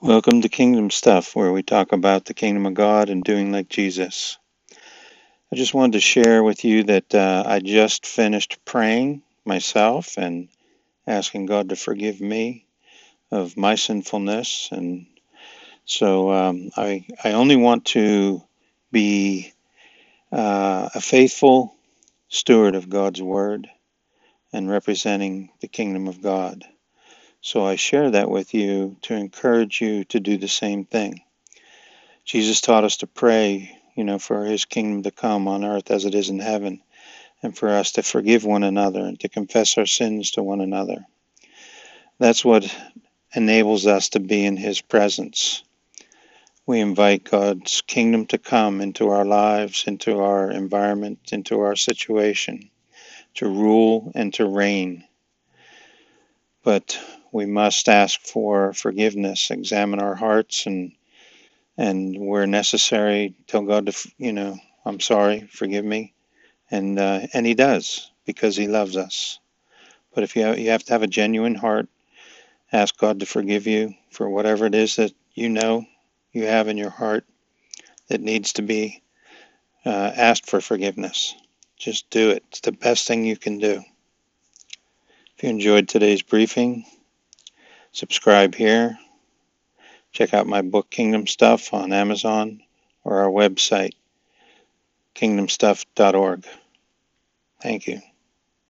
Welcome to Kingdom Stuff, where we talk about the kingdom of God and doing like Jesus. I just wanted to share with you that uh, I just finished praying myself and asking God to forgive me of my sinfulness. And so um, I, I only want to be uh, a faithful steward of God's word and representing the kingdom of God. So I share that with you to encourage you to do the same thing. Jesus taught us to pray, you know, for his kingdom to come on earth as it is in heaven, and for us to forgive one another and to confess our sins to one another. That's what enables us to be in his presence. We invite God's kingdom to come into our lives, into our environment, into our situation, to rule and to reign. But we must ask for forgiveness, examine our hearts, and and where necessary, tell God to, you know, I'm sorry, forgive me, and uh, and He does because He loves us. But if you have, you have to have a genuine heart, ask God to forgive you for whatever it is that you know you have in your heart that needs to be uh, asked for forgiveness. Just do it. It's the best thing you can do. If you enjoyed today's briefing, subscribe here. Check out my book Kingdom Stuff on Amazon or our website kingdomstuff.org. Thank you.